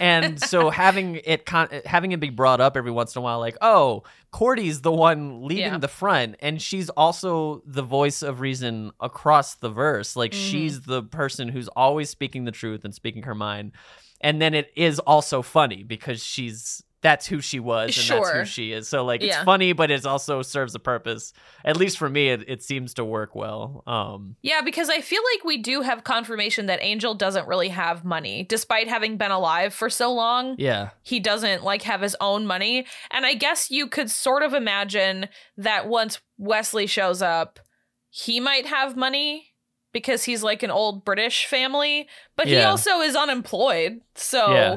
and [laughs] so having it con- having it be brought up every once in a while, like, oh, Cordy's the one leading Yeah. the front, and she's also the voice of reason across the verse. Like Mhm. she's the person who's always speaking the truth and speaking her mind. And then it is also funny because she's that's who she was and that's who she is. So like it's Yeah. funny, but it also serves a purpose. At least for me, it, it seems to work well. Um, Yeah, because I feel like we do have confirmation that Angel doesn't really have money, despite having been alive for so long. yeah, He doesn't like have his own money. And I guess you could sort of imagine that once Wesley shows up, he might have money because he's like an old British family, but he also is unemployed. So Yeah.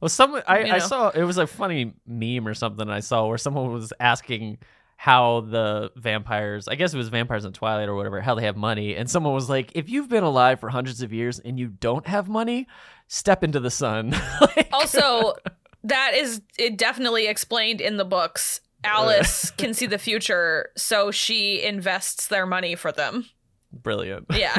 Well, some I, You I saw it was a funny meme or something I saw where someone was asking how the vampires, I guess it was vampires in Twilight or whatever, how they have money, and someone was like, "If you've been alive for hundreds of years and you don't have money, step into the sun." [laughs] Like, also [laughs] that is it definitely explained in the books. [laughs] Alice can see the future, so she invests their money for them. brilliant. Yeah.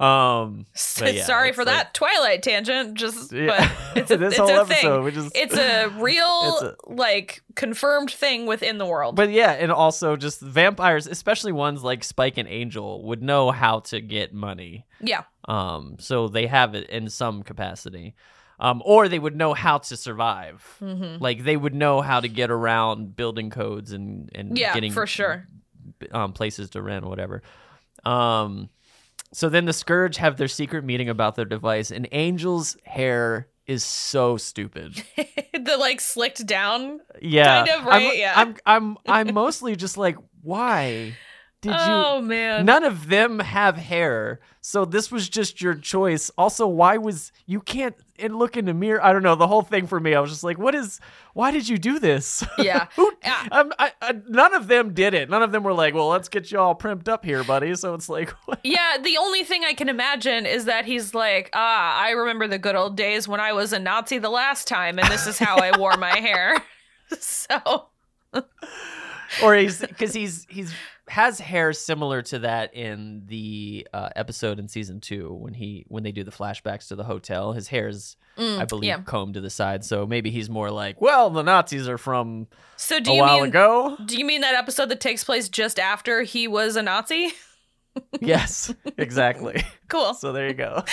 Um, yeah, Sorry for like- that Twilight tangent. Just [laughs] Yeah. but it's a, [laughs] This it's whole a episode, thing. just- it's a [laughs] real It's a- like confirmed thing within the world. But yeah, and also just vampires, especially ones like Spike and Angel, would know how to get money. yeah. Um, so they have it in some capacity. Um, or they would know how to survive. Mhm. Like they would know how to get around building codes and and Yeah, getting for sure. um, places to rent, whatever. Um, so then the Scourge have their secret meeting about their device, and Angel's hair is so stupid. [laughs] the like slicked down. Yeah, Kind of, I'm- right? Yeah. I'm I'm [laughs] I'm mostly just like, why did you? Oh man. None of them have hair, so this was just your choice. Also, why was you can't and look in the mirror? I don't know. The whole thing for me, I was just like, what is? Why did you do this? [laughs] Yeah. Who, um, I, I, none of them did it. None of them were like, well, let's get you all primped up here, buddy. So it's like, [laughs] Yeah, the only thing I can imagine is that he's like, ah, I remember the good old days when I was a Nazi the last time, and this is how I wore my [laughs] hair. So or he's because he's he's has hair similar to that in the uh, episode in season two when he when they do the flashbacks to the hotel. His hair is, Mm, I believe, yeah. combed to the side. So maybe he's more like, well, the Nazis are from So do a you while mean ago. do you mean that episode that takes place just after he was a Nazi? [laughs] [laughs] yes, exactly. Cool. So there you go. [laughs]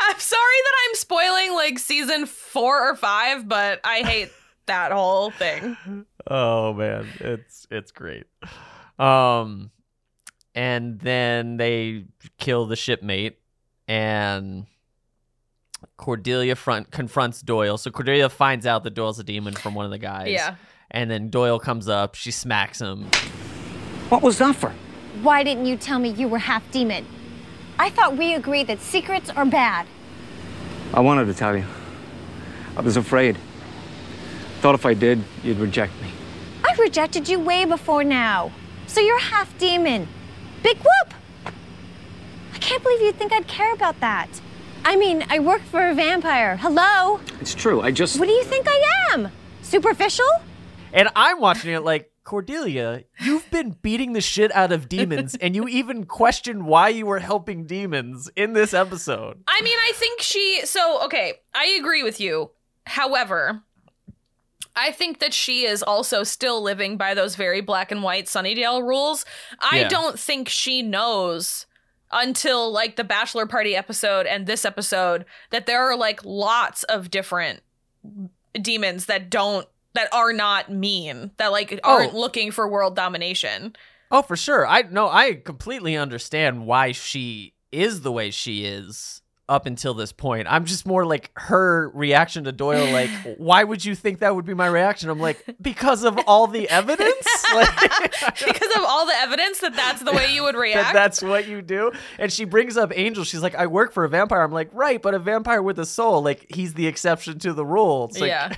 I'm sorry that I'm spoiling like season 4 or 5, but I hate that whole thing. Oh man, it's it's great. Um, and then they kill the shipmate, and Cordelia front confronts Doyle. So Cordelia finds out that Doyle's a demon from one of the guys. Yeah. And then Doyle comes up, she smacks him. What was that for? Why didn't you tell me you were half demon? I thought we agreed that secrets are bad. I wanted to tell you. I was afraid. Thought if I did, you'd reject me. I rejected you way before now. So you're half demon. Big whoop! I can't believe you'd think I'd care about that. I mean, I work for a vampire. Hello? It's true. I just. What do you think I am? Superficial? And I'm watching it like, Cordelia, you've been beating the shit out of demons, and you even questioned why you were helping demons in this episode. I mean, I think she. So, okay, I agree with you. However, I think that she is also still living by those very black and white Sunnydale rules. I Yeah. don't think she knows until like the bachelor party episode and this episode that there are like lots of different demons that don't that are not mean that like aren't Oh. looking for world domination. Oh, for sure. I no, I completely understand why she is the way she is up until this point. I'm just more like her reaction to Doyle like, [laughs] why would you think that would be my reaction? I'm like, because of all the evidence? [laughs] Like because of all the evidence that that's the way you would [laughs] that react. that's what you do. And she brings up Angel. She's like, I work for a vampire. I'm like, right, but a vampire with a soul, like he's the exception to the rule. It's like, yeah.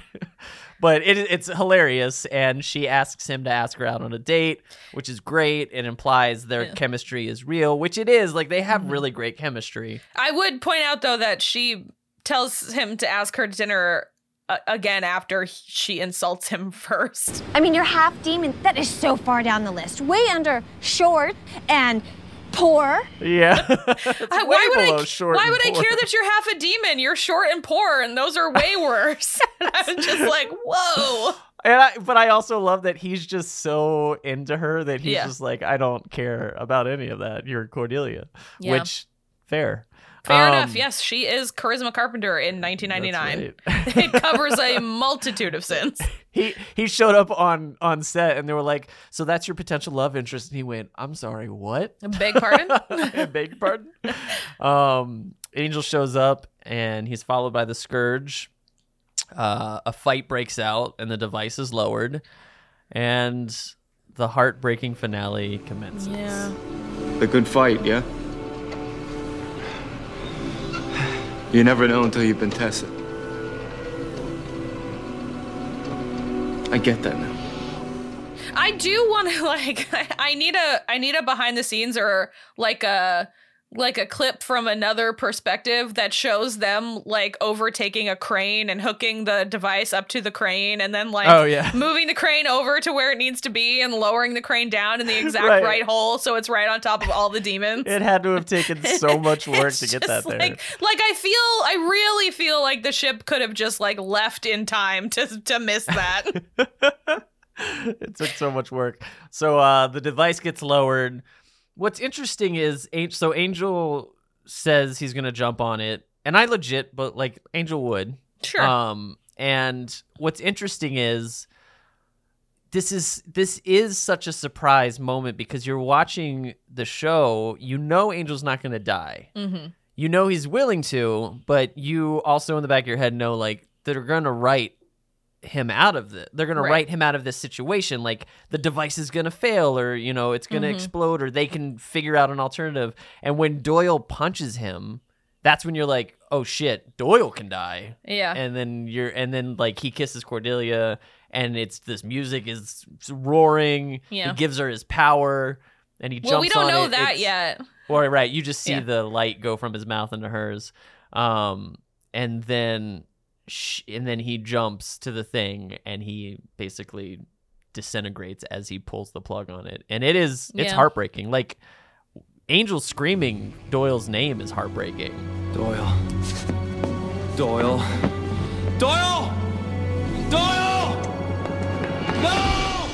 But it, it's hilarious and she asks him to ask her out on a date which is great it implies their Yeah. chemistry is real which it is like they have Mhm. really great chemistry I would point out though that she tells him to ask her to dinner uh, again after he- she insults him [laughs] first. I mean, you're half demon. That is so far down the list. Way under short and poor. yeah [laughs] why would I? why would I care that you're half a demon? You're short and poor, and those are way [laughs] worse. [laughs] I'm just like, whoa. and I, but i also love that he's just so into her that he's Yeah. just like i don't care about any of that you're cordelia Yeah. which fair Fair Um, enough. Yes, she is Charisma Carpenter in 1999. That's [laughs] it covers a [laughs] multitude of sins. he he showed up on on set and they were like, "So that's your potential love interest?" And he went, "I'm sorry, what?" Beg pardon? [laughs] Beg pardon. Um, Angel shows up and he's followed by the Scourge. Uh, a fight breaks out and the device is lowered, and the heartbreaking finale commences. Yeah. A good fight, yeah? You never know until you've been tested. I get that now. I do want to [laughs] like [laughs] I need a I need a behind the scenes or like a like a clip from another perspective that shows them like overtaking a crane and hooking the device up to the crane and then like Oh, yeah. [laughs] moving the crane over to where it needs to be and lowering the crane down in the exact Right. right. hole so it's right on top of all the demons. It had to have taken [laughs] so much work to get that there. Like, like I feel, I really feel like the ship could have just like left in time to to miss that. [laughs] it took so much work. So uh, the device gets lowered. What's interesting is so Angel says he's gonna jump on it, and I legit, but like Angel would. Sure. Um, and what's interesting is this is this is such a surprise moment because you're watching the show. You know Angel's not gonna die. mm-hmm. You know he's willing to, but you also in the back of your head know like they're gonna write him out of the they're gonna Right. write him out of this situation like the device is gonna fail or you know it's gonna Mhm. explode or they can figure out an alternative and when doyle punches him that's when you're like oh shit doyle can die Yeah. and then you're and then like he kisses cordelia and it's this music is roaring Yeah. he gives her his power and he jumps well, we don't on know it. that It's- yet. or right, you just see Yeah. the light go from his mouth into hers, um, and then sh- and then he jumps to the thing, and he basically disintegrates as he pulls the plug on it, and it is it's Yeah. heartbreaking. Like Angel screaming Doyle's name is heartbreaking. Doyle. Doyle. Doyle! Doyle! No!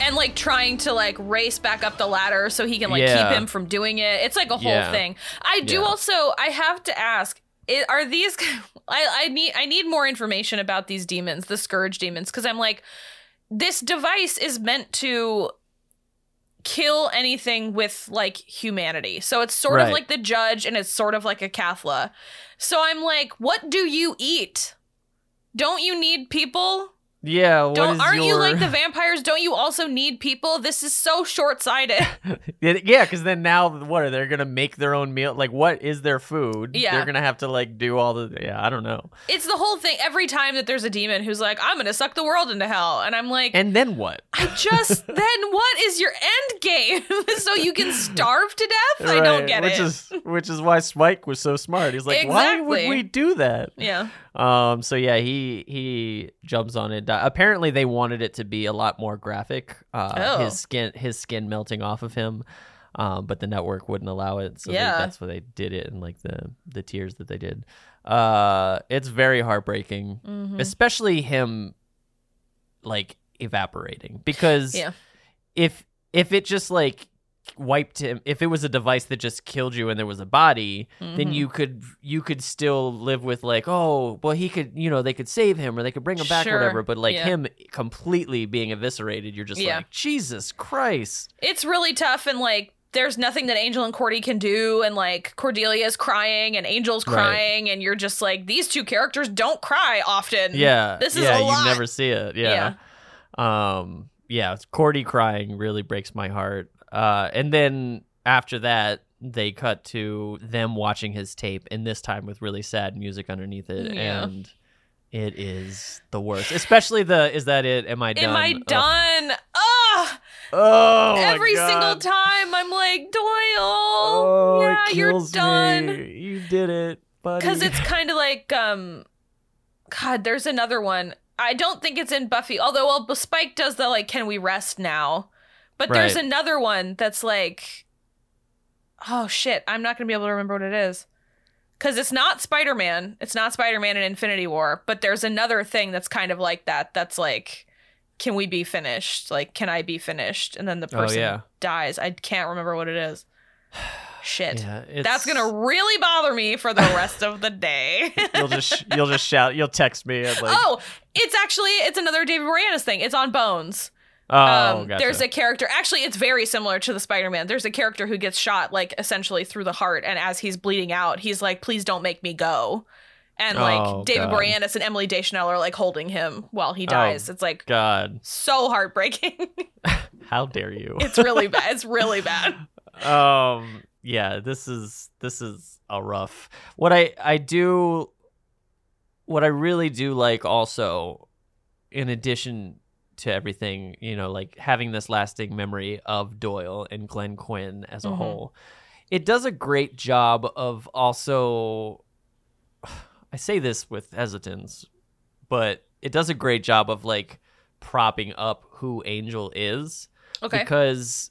and like trying to like race back up the ladder so he can like Yeah. keep him from doing it. It's like a whole Yeah. thing. I do Yeah. also I have to ask i are these [laughs] I, I need I need more information about these demons, the scourge demons, because I'm like, this device is meant to kill anything with like humanity. So it's sort of like the judge and it's sort of like Acathla. So I'm like, what do you eat? Don't you need people? Yeah, what Don't aren't you like the vampires? Don't you also need people? This is so short sighted. [laughs] yeah, because then now what are they gonna make their own meal? Like, what is their food? Yeah. they're gonna have to like do all the yeah. I don't know. it's the whole thing. Every time that there's a demon who's like, I'm gonna suck the world into hell, and I'm like, And then what? I just [laughs] then what is your end game? [laughs] so you can starve to death? I don't Right, get which it. is which is why Spike was so smart. He's like, why would we do that? yeah. Um. So yeah, he he jumps on it. Apparently, they wanted it to be a lot more graphic. Uh, Oh. his skin his skin melting off of him. Um, but the network wouldn't allow it, so they- Yeah. that's why they did it and like the the tears that they did. Uh, it's very heartbreaking, Mhm. especially him like evaporating because Yeah. if if it just like wiped him if it was a device that just killed you and there was a body then Mhm. you could you could still live with like oh well he could you know they could save him or they could bring him back or whatever but like yeah. him completely being eviscerated you're just Yeah. like jesus christ It's really tough and like there's nothing that Angel and Cordy can do and like Cordelia's crying and Angel's Right. crying and you're just like these two characters don't cry often. yeah This is yeah a lot. you never see it yeah. um yeah cordy crying really breaks my heart uh and then after that they cut to them watching his tape and this time with really sad music underneath it Yeah. and it is the worst especially the is that it am i done Am I done? Ugh. oh Every single time I'm like, Doyle, oh yeah, you're done. me. you did it buddy Because it's kind of like, um, God, there's another one. I don't think it's in Buffy, although well, Spike does the like, can we rest now? But there's another one that's like, oh shit, I'm not gonna be able to remember what it is. Because it's not Spider Man. It's not Spider Man in Infinity War. But there's another thing that's kind of like that. That's like, can we be finished? Like, can I be finished? And then the Oh, person yeah. dies. I can't remember what it is. [sighs] shit. Yeah, That's gonna really bother me for the rest of the day. [laughs] You'll just you'll just shout. You'll text me like. oh, it's actually it's another David Boreanaz thing. It's on Bones. Oh, um, gotcha. There's a character. Actually, it's very similar to the Spider-Man. There's a character who gets shot like essentially through the heart, and as he's bleeding out, he's like, "Please don't make me go." And like Oh, David God. Boreanaz and Emily Deschanel are like holding him while he dies. Oh, it's like God, so heartbreaking. [laughs] how dare you? it's really bad. [laughs] It's really bad. um yeah this is this is a rough what i i do what i really do like also in addition to everything you know like having this lasting memory of doyle and glenn quinn as a Mhm. whole it does a great job of also [sighs] i say this with hesitance but it does a great job of like propping up who angel is Okay. because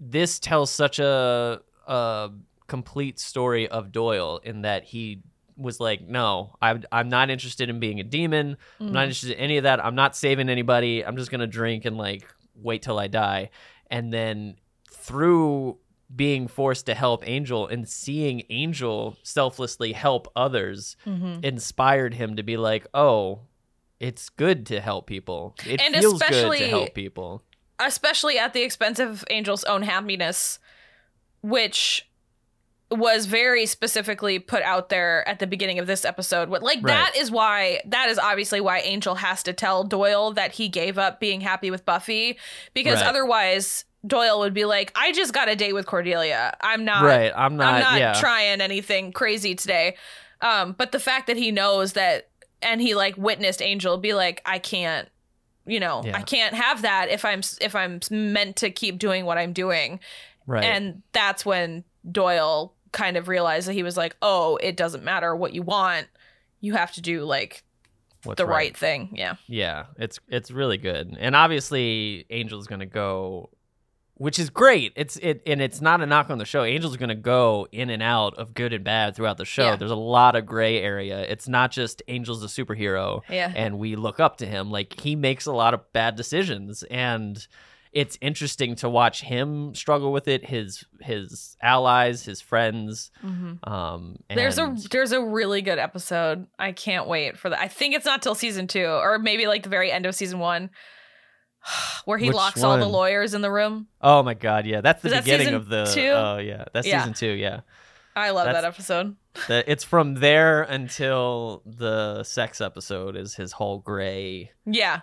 this tells such a a complete story of Doyle in that he was like, no, I'm I'm not interested in being a demon. I'm not Mhm. interested in any of that. I'm not saving anybody. I'm just gonna drink and like wait till I die. And then through being forced to help Angel and seeing Angel selflessly help others Mhm. inspired him to be like, oh, it's good to help people. It And feels good to help people. especially at the expense of Angel's own happiness, which was very specifically put out there at the beginning of this episode. What like that Right. is why that is obviously why Angel has to tell Doyle that he gave up being happy with Buffy because Right. otherwise Doyle would be like, I just got a date with Cordelia. I'm not Right, I'm not- I'm not yeah. trying anything crazy today. Um, but the fact that he knows that and he like witnessed Angel be like, I can't you know Yeah. i can't have that if i'm if i'm meant to keep doing what i'm doing Right. and that's when doyle kind of realized that he was like oh it doesn't matter what you want you have to do like What's the right. right. thing yeah Yeah, it's it's really good, and obviously Angel's gonna go, which is great. It's it and it's not a knock on the show. Angel's gonna go in and out of good and bad throughout the show. Yeah. There's a lot of gray area. It's not just Angel's a superhero, Yeah. and we look up to him. Like he makes a lot of bad decisions, and it's interesting to watch him struggle with it. His his allies, his friends. Mhm. Um, there's a there's a really good episode i can't wait for that i think it's not till season two or maybe like the very end of season one [sighs] where he Which locks all the lawyers in the room Oh my god, yeah, that's the Is beginning of the. two? Oh yeah, that's Yeah. season two. Yeah. i love That's- that episode [laughs] The, it's from there until the sex episode is his whole gray yeah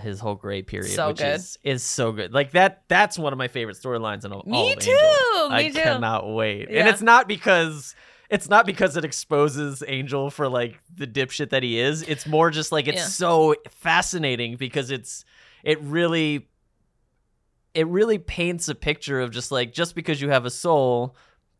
his whole gray period So which good. is is so good like that that's one of my favorite storylines in all Me of too, Angel. me i too. I cannot wait and it's not because it's not because it exposes angel for like the dipshit that he is it's more just like it's Yeah. so fascinating because it's it really it really paints a picture of just like just because you have a soul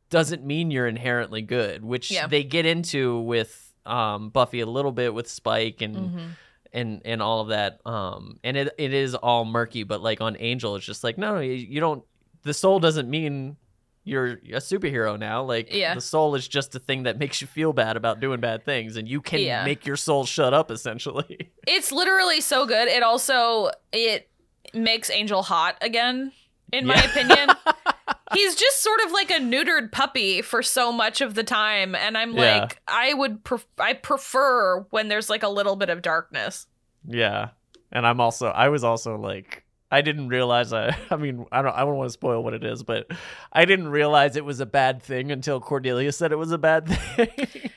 doesn't mean you're inherently good, which Yeah. they get into with um, Buffy a little bit with Spike and Mhm. And and all of that. Um, and it it is all murky, but like on Angel, it's just like no, you, you don't. The soul doesn't mean you're a superhero now. Like Yeah. the soul is just a thing that makes you feel bad about doing bad things, and you can Yeah. make your soul shut up essentially. [laughs] It's literally so good. It also it makes Angel hot again, in my opinion. [laughs] He's just sort of like a neutered puppy for so much of the time, and I'm Yeah. like, I would, pref- I prefer when there's like a little bit of darkness. Yeah. And I'm also I was also like I didn't realize I uh, [laughs] I mean I don't I don't want to spoil what it is, but I didn't realize it was a bad thing until Cordelia said it was a bad [laughs] thing.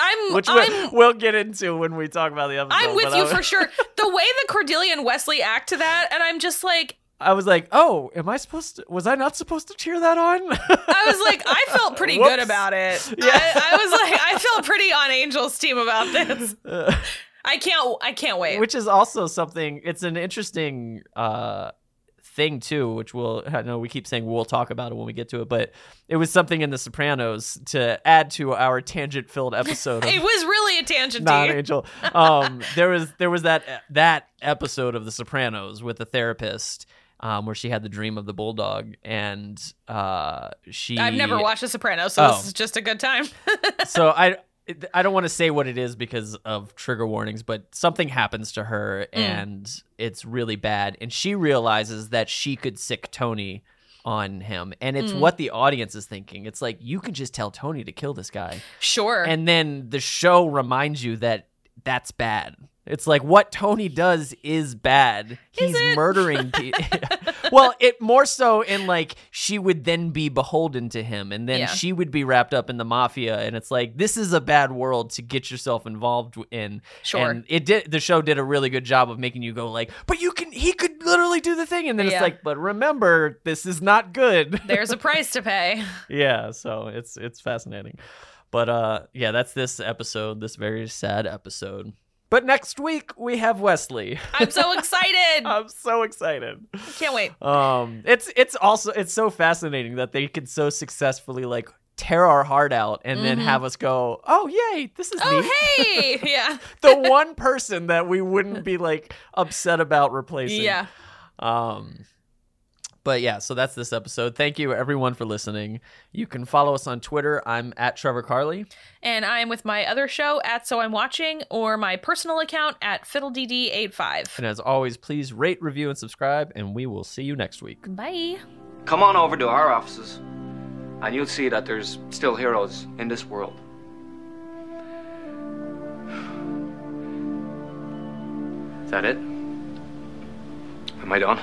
I'm, Which I'm, we'll, get into when we talk about the episode. I'm with you was, for sure. [laughs] The way that Cordelia and Wesley act to that, and I'm just like, I was like, "Oh, am I supposed to was I not supposed to cheer that on?" I was like, I felt pretty good about it. [laughs] Yeah. I, I was like, I felt pretty on Angel's team about this. [laughs] I can't, I can't wait. which is also something it's an interesting uh thing too which we'll i know we keep saying we'll talk about it when we get to it but it was something in the sopranos to add to our tangent filled episode [laughs] It was really a tangent. not angel um there was there was that that episode of the sopranos with the therapist um, where she had the dream of the bulldog, and uh, she. I've never watched The Sopranos, so Oh. this is just a good time. [laughs] so I I don't want to say what it is because of trigger warnings, but something happens to her Mm. and it's really bad, and she realizes that she could sick Tony on him and it's Mm. what the audience is thinking it's like you can just tell tony to kill this guy Sure. and then the show reminds you that that's bad it's like what tony does is bad he's murdering [laughs] people [laughs] well it more so in like she would then be beholden to him and then Yeah. she would be wrapped up in the mafia and it's like this is a bad world to get yourself involved in Sure. and it did the show did a really good job of making you go like but you can he could literally do the thing and then Yeah. it's like but remember this is not good [laughs] There's a price to pay. yeah so it's it's fascinating but uh yeah that's this episode this very sad episode but next week we have wesley [laughs] I'm so excited. [laughs] i'm so excited Can't wait. um it's it's also it's so fascinating that they could so successfully like tear our heart out and then Mhm. have us go oh yay this is Oh, neat hey. [laughs] yeah. the one person that we wouldn't be like upset about replacing Yeah. um but yeah, so that's this episode. Thank you everyone for listening. You can follow us on Twitter. I'm at Trevor Carley. And I'm with my other show at So I'm Watching or my personal account at FiddleDD85. And as always, please rate, review, and subscribe, and we will see you next week. Bye. Come on over to our offices, and you'll see that there's still heroes in this world. Is that it? Am I done?